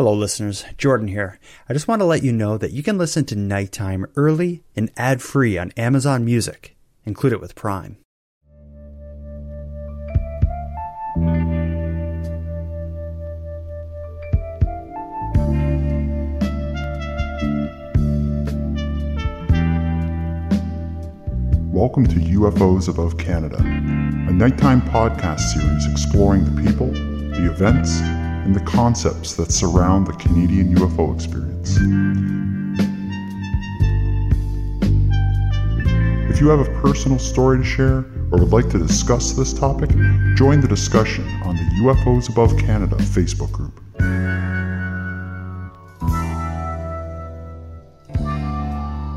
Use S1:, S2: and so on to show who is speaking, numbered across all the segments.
S1: Hello, listeners. Jordan here. I just want to let you know that you can listen to Nighttime early and ad free on Amazon Music. Include it with Prime.
S2: Welcome to UFOs Above Canada, a nighttime podcast series exploring the people, the events, and the concepts that surround the Canadian UFO experience. If you have a personal story to share or would like to discuss this topic, join the discussion on the UFOs Above Canada Facebook group.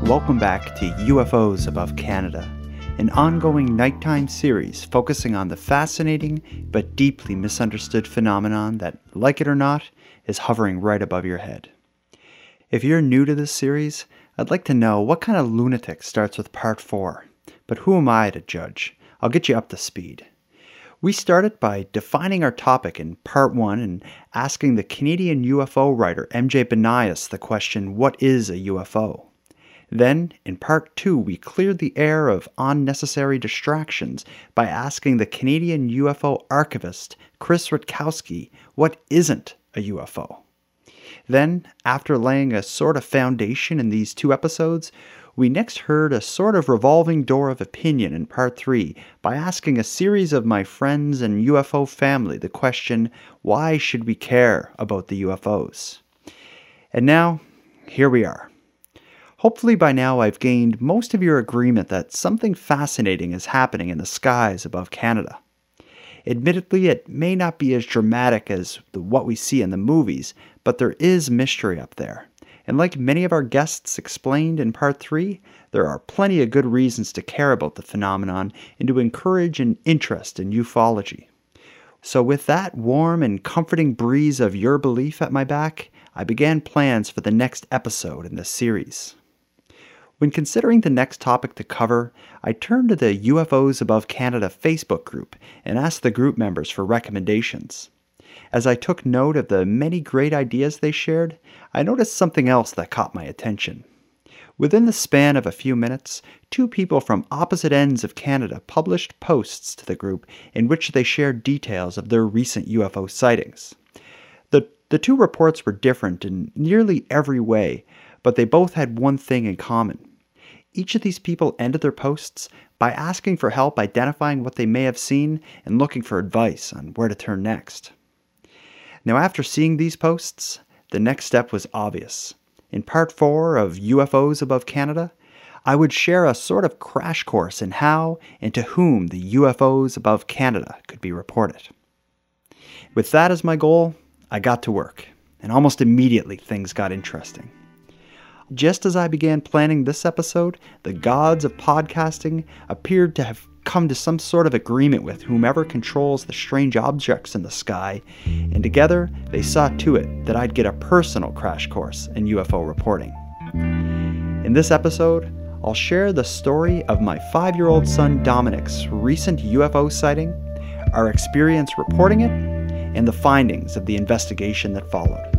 S1: Welcome back to UFOs Above Canada, an ongoing nighttime series focusing on the fascinating but deeply misunderstood phenomenon that, like it or not, is hovering right above your head. If you're new to this series, I'd like to know what kind of lunatic starts with part 4. But who am I to judge? I'll get you up to speed. We started by defining our topic in part 1 and asking the Canadian UFO writer MJ Banias the question, What is a UFO? Then, in part two, we cleared the air of unnecessary distractions by asking the Canadian UFO archivist Chris Rutkowski what isn't a UFO. Then, after laying a sort of foundation in these two episodes, we next heard a sort of revolving door of opinion in part three by asking a series of my friends and UFO family the question why should we care about the UFOs? And now, here we are. Hopefully, by now, I've gained most of your agreement that something fascinating is happening in the skies above Canada. Admittedly, it may not be as dramatic as the, what we see in the movies, but there is mystery up there. And like many of our guests explained in part 3, there are plenty of good reasons to care about the phenomenon and to encourage an interest in ufology. So, with that warm and comforting breeze of your belief at my back, I began plans for the next episode in this series. When considering the next topic to cover, I turned to the UFOs Above Canada Facebook group and asked the group members for recommendations. As I took note of the many great ideas they shared, I noticed something else that caught my attention. Within the span of a few minutes, two people from opposite ends of Canada published posts to the group in which they shared details of their recent UFO sightings. The, the two reports were different in nearly every way, but they both had one thing in common. Each of these people ended their posts by asking for help identifying what they may have seen and looking for advice on where to turn next. Now, after seeing these posts, the next step was obvious. In part 4 of UFOs Above Canada, I would share a sort of crash course in how and to whom the UFOs above Canada could be reported. With that as my goal, I got to work, and almost immediately things got interesting. Just as I began planning this episode, the gods of podcasting appeared to have come to some sort of agreement with whomever controls the strange objects in the sky, and together they saw to it that I'd get a personal crash course in UFO reporting. In this episode, I'll share the story of my five year old son Dominic's recent UFO sighting, our experience reporting it, and the findings of the investigation that followed.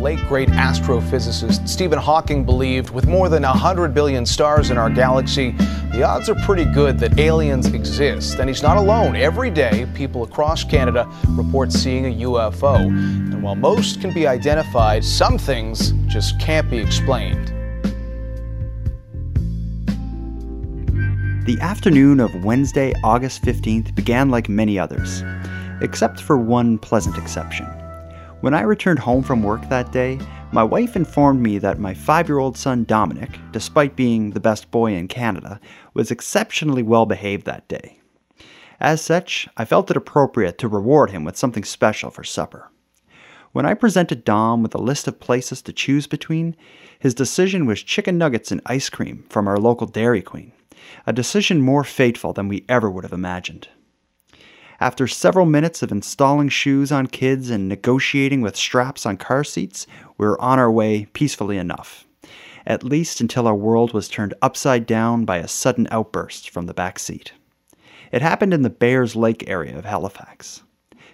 S3: Late great astrophysicist Stephen Hawking believed with more than 100 billion stars in our galaxy, the odds are pretty good that aliens exist. And he's not alone. Every day, people across Canada report seeing a UFO. And while most can be identified, some things just can't be explained.
S1: The afternoon of Wednesday, August 15th began like many others, except for one pleasant exception. When I returned home from work that day, my wife informed me that my five year old son Dominic, despite being the best boy in Canada, was exceptionally well behaved that day. As such, I felt it appropriate to reward him with something special for supper. When I presented Dom with a list of places to choose between, his decision was chicken nuggets and ice cream from our local Dairy Queen, a decision more fateful than we ever would have imagined. After several minutes of installing shoes on kids and negotiating with straps on car seats, we were on our way peacefully enough. At least until our world was turned upside down by a sudden outburst from the back seat. It happened in the Bayers Lake area of Halifax.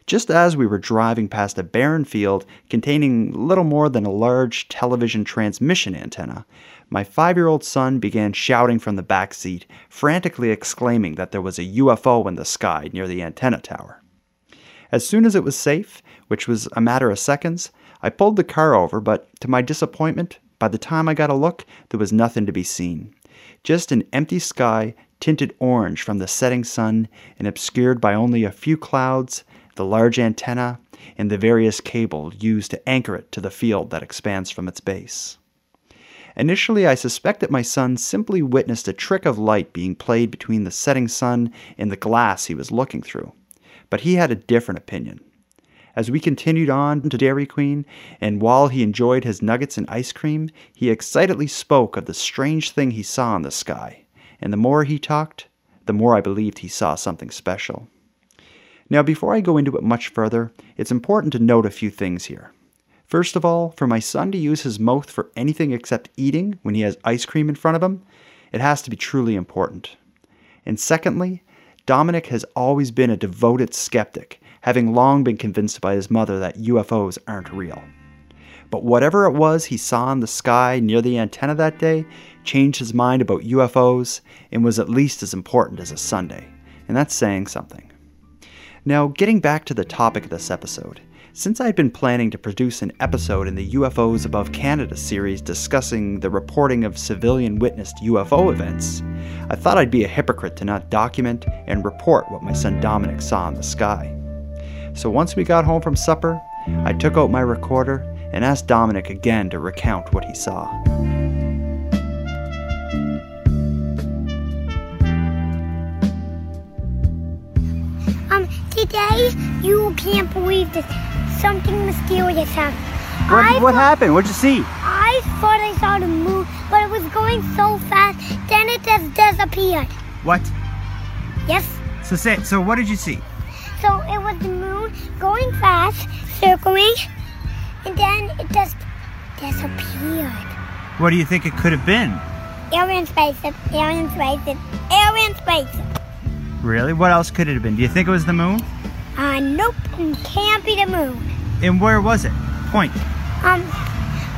S1: Just as we were driving past a barren field containing little more than a large television transmission antenna, my five year old son began shouting from the back seat, frantically exclaiming that there was a UFO in the sky near the antenna tower. As soon as it was safe, which was a matter of seconds, I pulled the car over, but to my disappointment, by the time I got a look, there was nothing to be seen. Just an empty sky tinted orange from the setting sun and obscured by only a few clouds, the large antenna, and the various cables used to anchor it to the field that expands from its base. Initially, I suspect that my son simply witnessed a trick of light being played between the setting sun and the glass he was looking through, but he had a different opinion. As we continued on to Dairy Queen, and while he enjoyed his nuggets and ice cream, he excitedly spoke of the strange thing he saw in the sky, and the more he talked, the more I believed he saw something special. Now, before I go into it much further, it's important to note a few things here. First of all, for my son to use his mouth for anything except eating when he has ice cream in front of him, it has to be truly important. And secondly, Dominic has always been a devoted skeptic having long been convinced by his mother that UFOs aren't real. But whatever it was he saw in the sky near the antenna that day changed his mind about UFOs and was at least as important as a sundae. And that's saying something. Now, getting back to the topic of this episode, since I'd been planning to produce an episode in the UFOs Above Canada series discussing the reporting of civilian witnessed UFO events, I thought I'd be a hypocrite to not document and report what my son Dominic saw in the sky. So once we got home from supper, I took out my recorder and asked Dominic again to recount what he saw.
S4: Today you can't believe this. Something mysterious happened.
S1: What,
S4: I
S1: what
S4: thought-
S1: happened? What'd you see?
S4: I thought I saw the moon, but it was going so fast, then it just disappeared.
S1: What?
S4: Yes,
S1: So say, so what did you see?
S4: so it was the moon going fast, circling, and then it just disappeared.
S1: What do you think it could have been?
S4: Alien spaceship, alien spaceship, alien spaceship.
S1: Really? What else could it have been? Do you think it was the moon?
S4: Uh, nope, it can't be the moon.
S1: And where was it? Point.
S4: Um,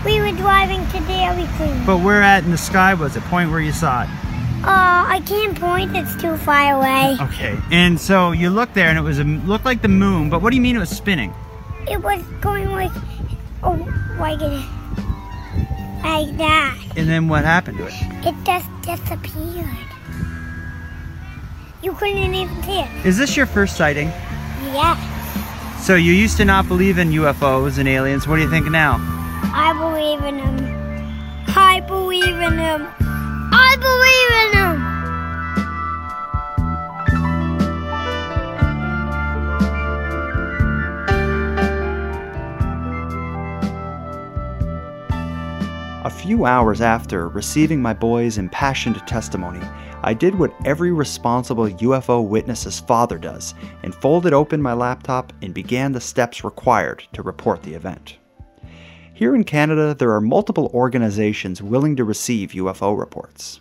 S4: we were driving to Dairy Queen.
S1: But where at in the sky was it? Point where you saw it.
S4: Uh, I can't point, it's too far away.
S1: Okay. And so you looked there and it was a, looked like the moon, but what do you mean it was spinning?
S4: It was going like, oh, like, it- like that.
S1: And then what happened to it?
S4: It just disappeared. You couldn't even see it.
S1: Is this your first sighting?
S4: Yes,
S1: So you used to not believe in UFOs and aliens. What do you think now?
S4: I believe in them. I believe in them. I believe in him.
S1: Few hours after receiving my boy's impassioned testimony, I did what every responsible UFO witness's father does and folded open my laptop and began the steps required to report the event. Here in Canada, there are multiple organizations willing to receive UFO reports.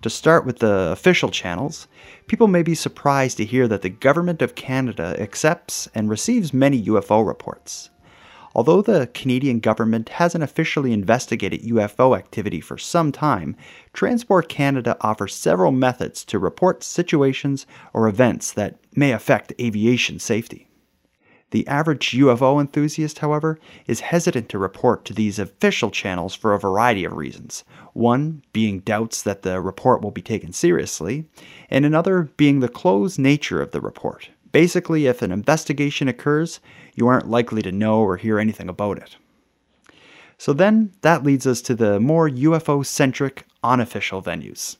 S1: To start with the official channels, people may be surprised to hear that the Government of Canada accepts and receives many UFO reports. Although the Canadian government hasn't officially investigated UFO activity for some time, Transport Canada offers several methods to report situations or events that may affect aviation safety. The average UFO enthusiast, however, is hesitant to report to these official channels for a variety of reasons. One being doubts that the report will be taken seriously, and another being the closed nature of the report. Basically, if an investigation occurs, you aren't likely to know or hear anything about it. So then, that leads us to the more UFO centric, unofficial venues.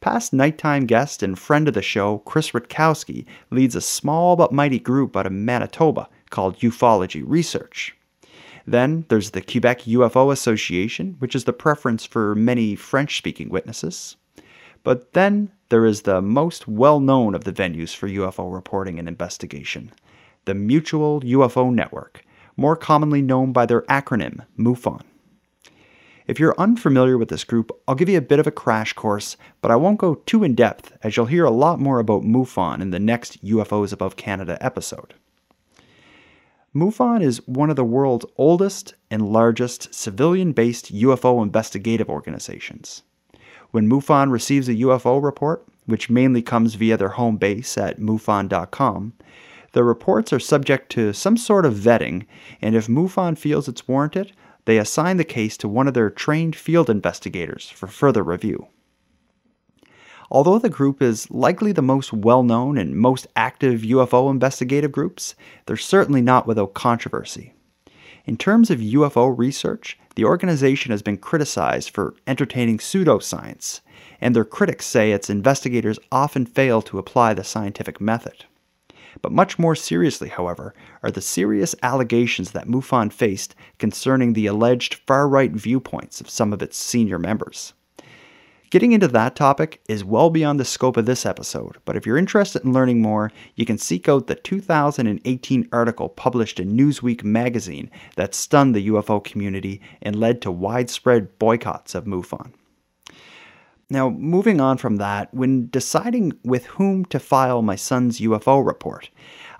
S1: Past nighttime guest and friend of the show, Chris Rutkowski, leads a small but mighty group out of Manitoba called Ufology Research. Then there's the Quebec UFO Association, which is the preference for many French speaking witnesses. But then there is the most well known of the venues for UFO reporting and investigation the Mutual UFO Network, more commonly known by their acronym MUFON. If you're unfamiliar with this group, I'll give you a bit of a crash course, but I won't go too in depth as you'll hear a lot more about MUFON in the next UFOs Above Canada episode. MUFON is one of the world's oldest and largest civilian based UFO investigative organizations. When MUFON receives a UFO report, which mainly comes via their home base at MUFON.com, the reports are subject to some sort of vetting, and if MUFON feels it's warranted, they assign the case to one of their trained field investigators for further review. Although the group is likely the most well known and most active UFO investigative groups, they're certainly not without controversy. In terms of UFO research, the organization has been criticized for entertaining pseudoscience, and their critics say its investigators often fail to apply the scientific method. But much more seriously, however, are the serious allegations that MUFON faced concerning the alleged far right viewpoints of some of its senior members. Getting into that topic is well beyond the scope of this episode, but if you're interested in learning more, you can seek out the 2018 article published in Newsweek magazine that stunned the UFO community and led to widespread boycotts of MUFON. Now, moving on from that, when deciding with whom to file my son's UFO report,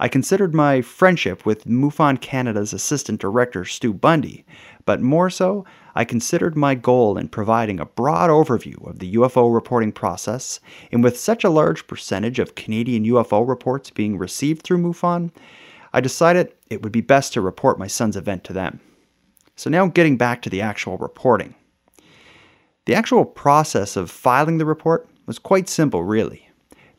S1: I considered my friendship with MUFON Canada's assistant director, Stu Bundy, but more so, I considered my goal in providing a broad overview of the UFO reporting process, and with such a large percentage of Canadian UFO reports being received through MUFON, I decided it would be best to report my son's event to them. So now getting back to the actual reporting. The actual process of filing the report was quite simple, really.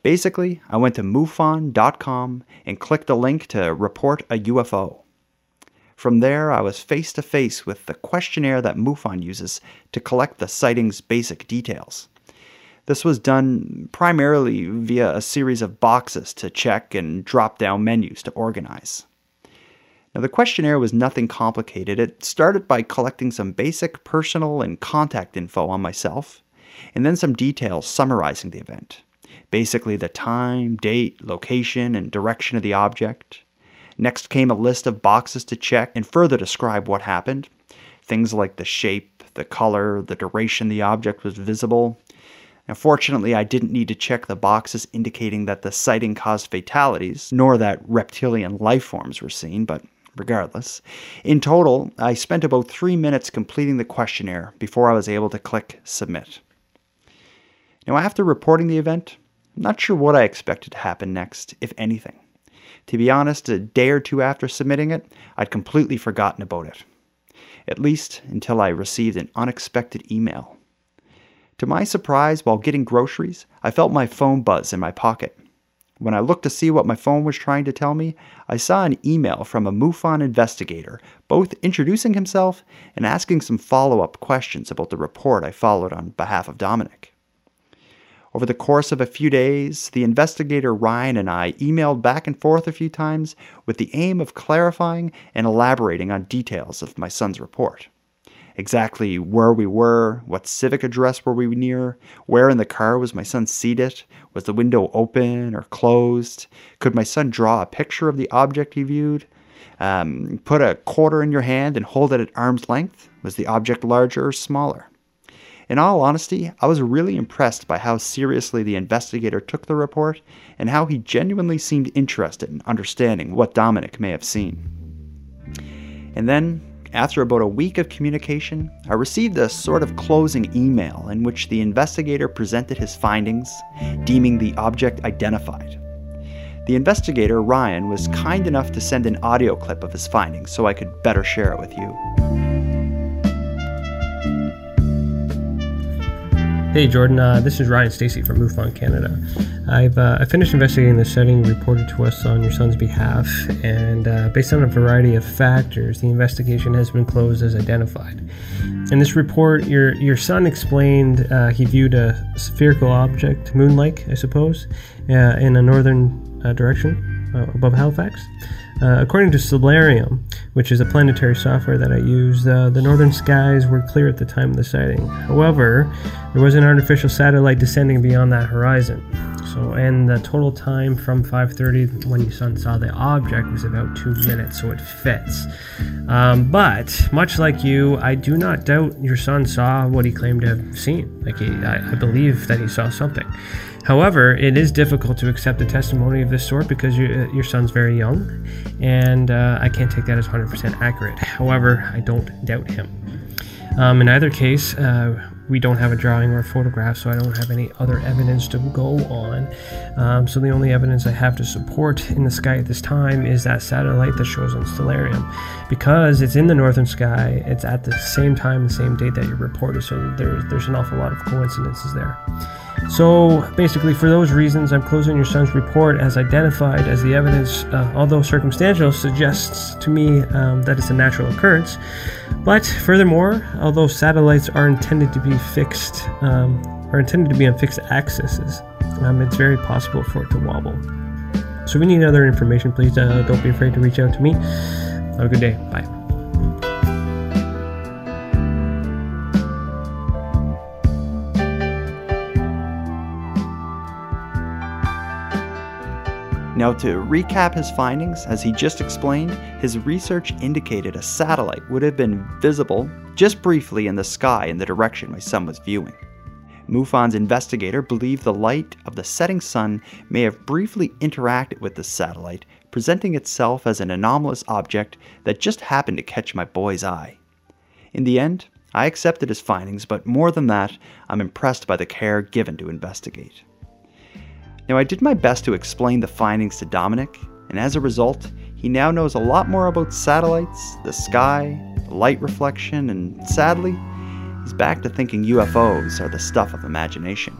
S1: Basically, I went to MUFON.com and clicked a link to report a UFO. From there, I was face to face with the questionnaire that MUFON uses to collect the sighting's basic details. This was done primarily via a series of boxes to check and drop down menus to organize. Now, the questionnaire was nothing complicated. It started by collecting some basic personal and contact info on myself, and then some details summarizing the event. Basically, the time, date, location, and direction of the object, Next came a list of boxes to check and further describe what happened. Things like the shape, the color, the duration the object was visible. Now, fortunately, I didn't need to check the boxes indicating that the sighting caused fatalities, nor that reptilian life forms were seen, but regardless. In total, I spent about three minutes completing the questionnaire before I was able to click Submit. Now, after reporting the event, I'm not sure what I expected to happen next, if anything. To be honest, a day or two after submitting it, I'd completely forgotten about it. At least until I received an unexpected email. To my surprise, while getting groceries, I felt my phone buzz in my pocket. When I looked to see what my phone was trying to tell me, I saw an email from a MUFON investigator, both introducing himself and asking some follow up questions about the report I followed on behalf of Dominic. Over the course of a few days, the investigator Ryan and I emailed back and forth a few times with the aim of clarifying and elaborating on details of my son's report. Exactly where we were, what civic address were we near, where in the car was my son seated, was the window open or closed, could my son draw a picture of the object he viewed, um, put a quarter in your hand and hold it at arm's length, was the object larger or smaller? In all honesty, I was really impressed by how seriously the investigator took the report and how he genuinely seemed interested in understanding what Dominic may have seen. And then, after about a week of communication, I received a sort of closing email in which the investigator presented his findings, deeming the object identified. The investigator, Ryan, was kind enough to send an audio clip of his findings so I could better share it with you.
S5: Hey Jordan, uh, this is Ryan Stacy from MUFON Canada. I've uh, I finished investigating the sighting reported to us on your son's behalf, and uh, based on a variety of factors, the investigation has been closed as identified. In this report, your your son explained uh, he viewed a spherical object, moon-like, I suppose, uh, in a northern uh, direction above Halifax. Uh, according to Stellarium, which is a planetary software that I use, uh, the northern skies were clear at the time of the sighting. However, there was an artificial satellite descending beyond that horizon. So, and the total time from 5:30 when your son saw the object was about two minutes, so it fits. Um, but much like you, I do not doubt your son saw what he claimed to have seen. Like he, I, I believe that he saw something. However, it is difficult to accept a testimony of this sort because your, your son's very young, and uh, I can't take that as 100% accurate. However, I don't doubt him. Um, in either case, uh, we don't have a drawing or a photograph, so I don't have any other evidence to go on. Um, so the only evidence I have to support in the sky at this time is that satellite that shows on Stellarium. Because it's in the northern sky, it's at the same time, the same date that you reported, so there's, there's an awful lot of coincidences there. So basically, for those reasons, I'm closing your son's report as identified as the evidence, uh, although circumstantial, suggests to me um, that it's a natural occurrence. But furthermore, although satellites are intended to be fixed, um, are intended to be on fixed axes, um, it's very possible for it to wobble. So if you need other information, please uh, don't be afraid to reach out to me. Have a good day. Bye.
S1: Now, to recap his findings, as he just explained, his research indicated a satellite would have been visible just briefly in the sky in the direction my son was viewing. MUFON's investigator believed the light of the setting sun may have briefly interacted with the satellite, presenting itself as an anomalous object that just happened to catch my boy's eye. In the end, I accepted his findings, but more than that, I'm impressed by the care given to investigate. Now, I did my best to explain the findings to Dominic, and as a result, he now knows a lot more about satellites, the sky, light reflection, and sadly, he's back to thinking UFOs are the stuff of imagination.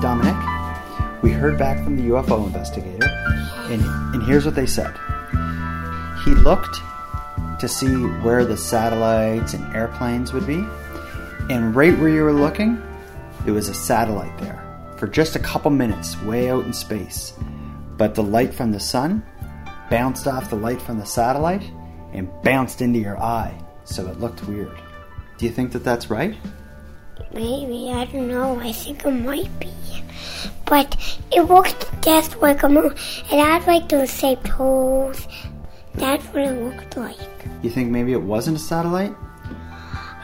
S1: Dominic, we heard back from the UFO investigator, and, and here's what they said. He looked to see where the satellites and airplanes would be. And right where you were looking, there was a satellite there for just a couple minutes, way out in space. But the light from the sun bounced off the light from the satellite and bounced into your eye, so it looked weird. Do you think that that's right?
S4: Maybe, I don't know. I think it might be. But it looked just like a moon. It had like those shaped holes. That's what it looked like.
S1: You think maybe it wasn't a satellite?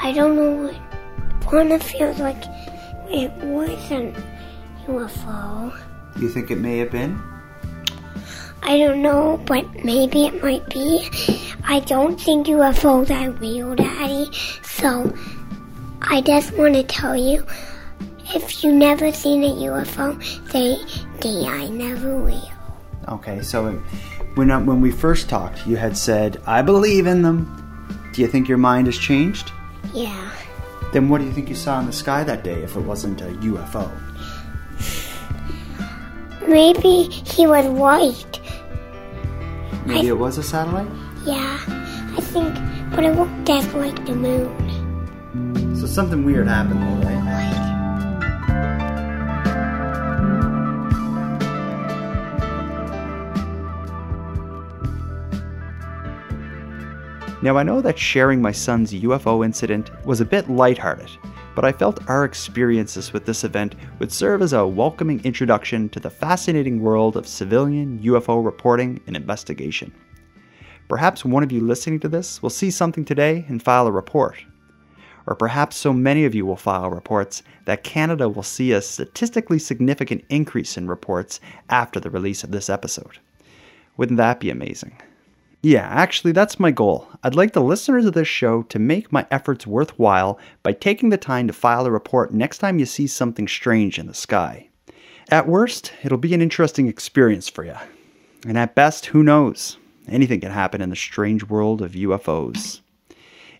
S4: I don't know what. One feels like it wasn't UFO.
S1: You think it may have been?
S4: I don't know, but maybe it might be. I don't think UFOs are real, Daddy. So I just want to tell you, if you never seen a UFO, say, they I never will.
S1: Okay, so when uh, when we first talked, you had said, "I believe in them." Do you think your mind has changed?
S4: Yeah.
S1: Then what do you think you saw in the sky that day if it wasn't a UFO?
S4: Maybe he was white.
S1: Maybe
S4: I-
S1: it was a satellite?
S4: Yeah, I think, but it looked just like the moon.
S1: So something weird happened though, right? Now, I know that sharing my son's UFO incident was a bit lighthearted, but I felt our experiences with this event would serve as a welcoming introduction to the fascinating world of civilian UFO reporting and investigation. Perhaps one of you listening to this will see something today and file a report. Or perhaps so many of you will file reports that Canada will see a statistically significant increase in reports after the release of this episode. Wouldn't that be amazing? Yeah, actually, that's my goal. I'd like the listeners of this show to make my efforts worthwhile by taking the time to file a report next time you see something strange in the sky. At worst, it'll be an interesting experience for you. And at best, who knows? Anything can happen in the strange world of UFOs.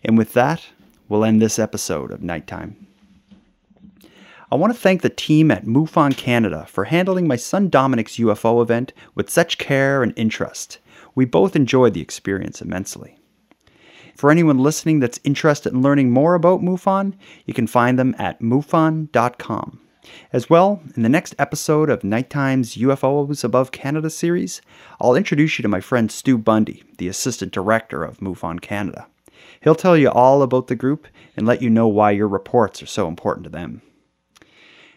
S1: And with that, we'll end this episode of Nighttime. I want to thank the team at MUFON Canada for handling my son Dominic's UFO event with such care and interest. We both enjoyed the experience immensely. For anyone listening that's interested in learning more about MUFON, you can find them at MUFON.com. As well, in the next episode of Nighttime's UFOs Above Canada series, I'll introduce you to my friend Stu Bundy, the Assistant Director of MUFON Canada. He'll tell you all about the group and let you know why your reports are so important to them.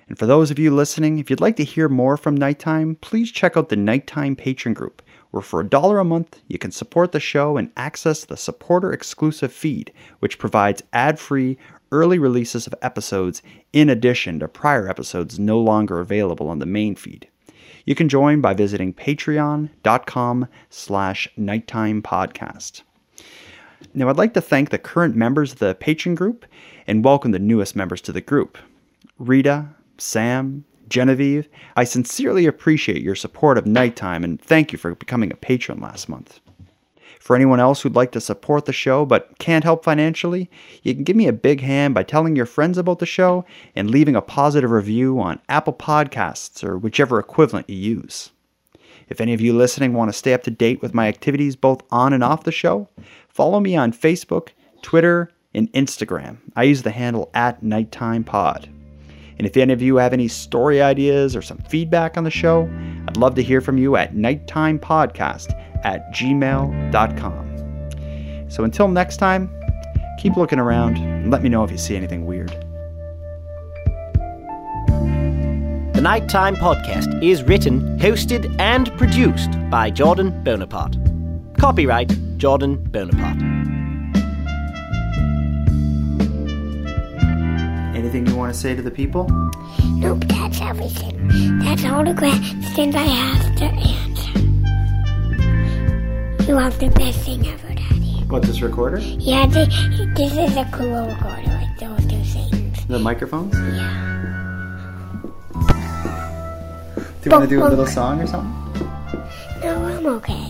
S1: And for those of you listening, if you'd like to hear more from Nighttime, please check out the Nighttime Patreon group, where for a dollar a month you can support the show and access the supporter exclusive feed, which provides ad free, early releases of episodes in addition to prior episodes no longer available on the main feed. You can join by visiting patreon.com slash nighttime podcast. Now, I'd like to thank the current members of the Patreon group and welcome the newest members to the group. Rita, Sam, Genevieve, I sincerely appreciate your support of Nighttime and thank you for becoming a patron last month. For anyone else who'd like to support the show but can't help financially, you can give me a big hand by telling your friends about the show and leaving a positive review on Apple Podcasts or whichever equivalent you use. If any of you listening want to stay up to date with my activities both on and off the show, follow me on Facebook, Twitter, and Instagram. I use the handle at Nighttime Pod. And if any of you have any story ideas or some feedback on the show, I'd love to hear from you at nighttimepodcast at gmail.com. So until next time, keep looking around and let me know if you see anything weird.
S6: The Nighttime Podcast is written, hosted, and produced by Jordan Bonaparte. Copyright Jordan Bonaparte.
S1: Anything you want to say to the people?
S4: Nope, that's everything. That's all the questions I have to answer. You have the best thing ever, Daddy.
S1: What, this recorder?
S4: Yeah, this, this is a cool recorder, like those two things.
S1: The microphones?
S4: Yeah.
S1: Do you want to do a little song or something?
S4: No, I'm okay.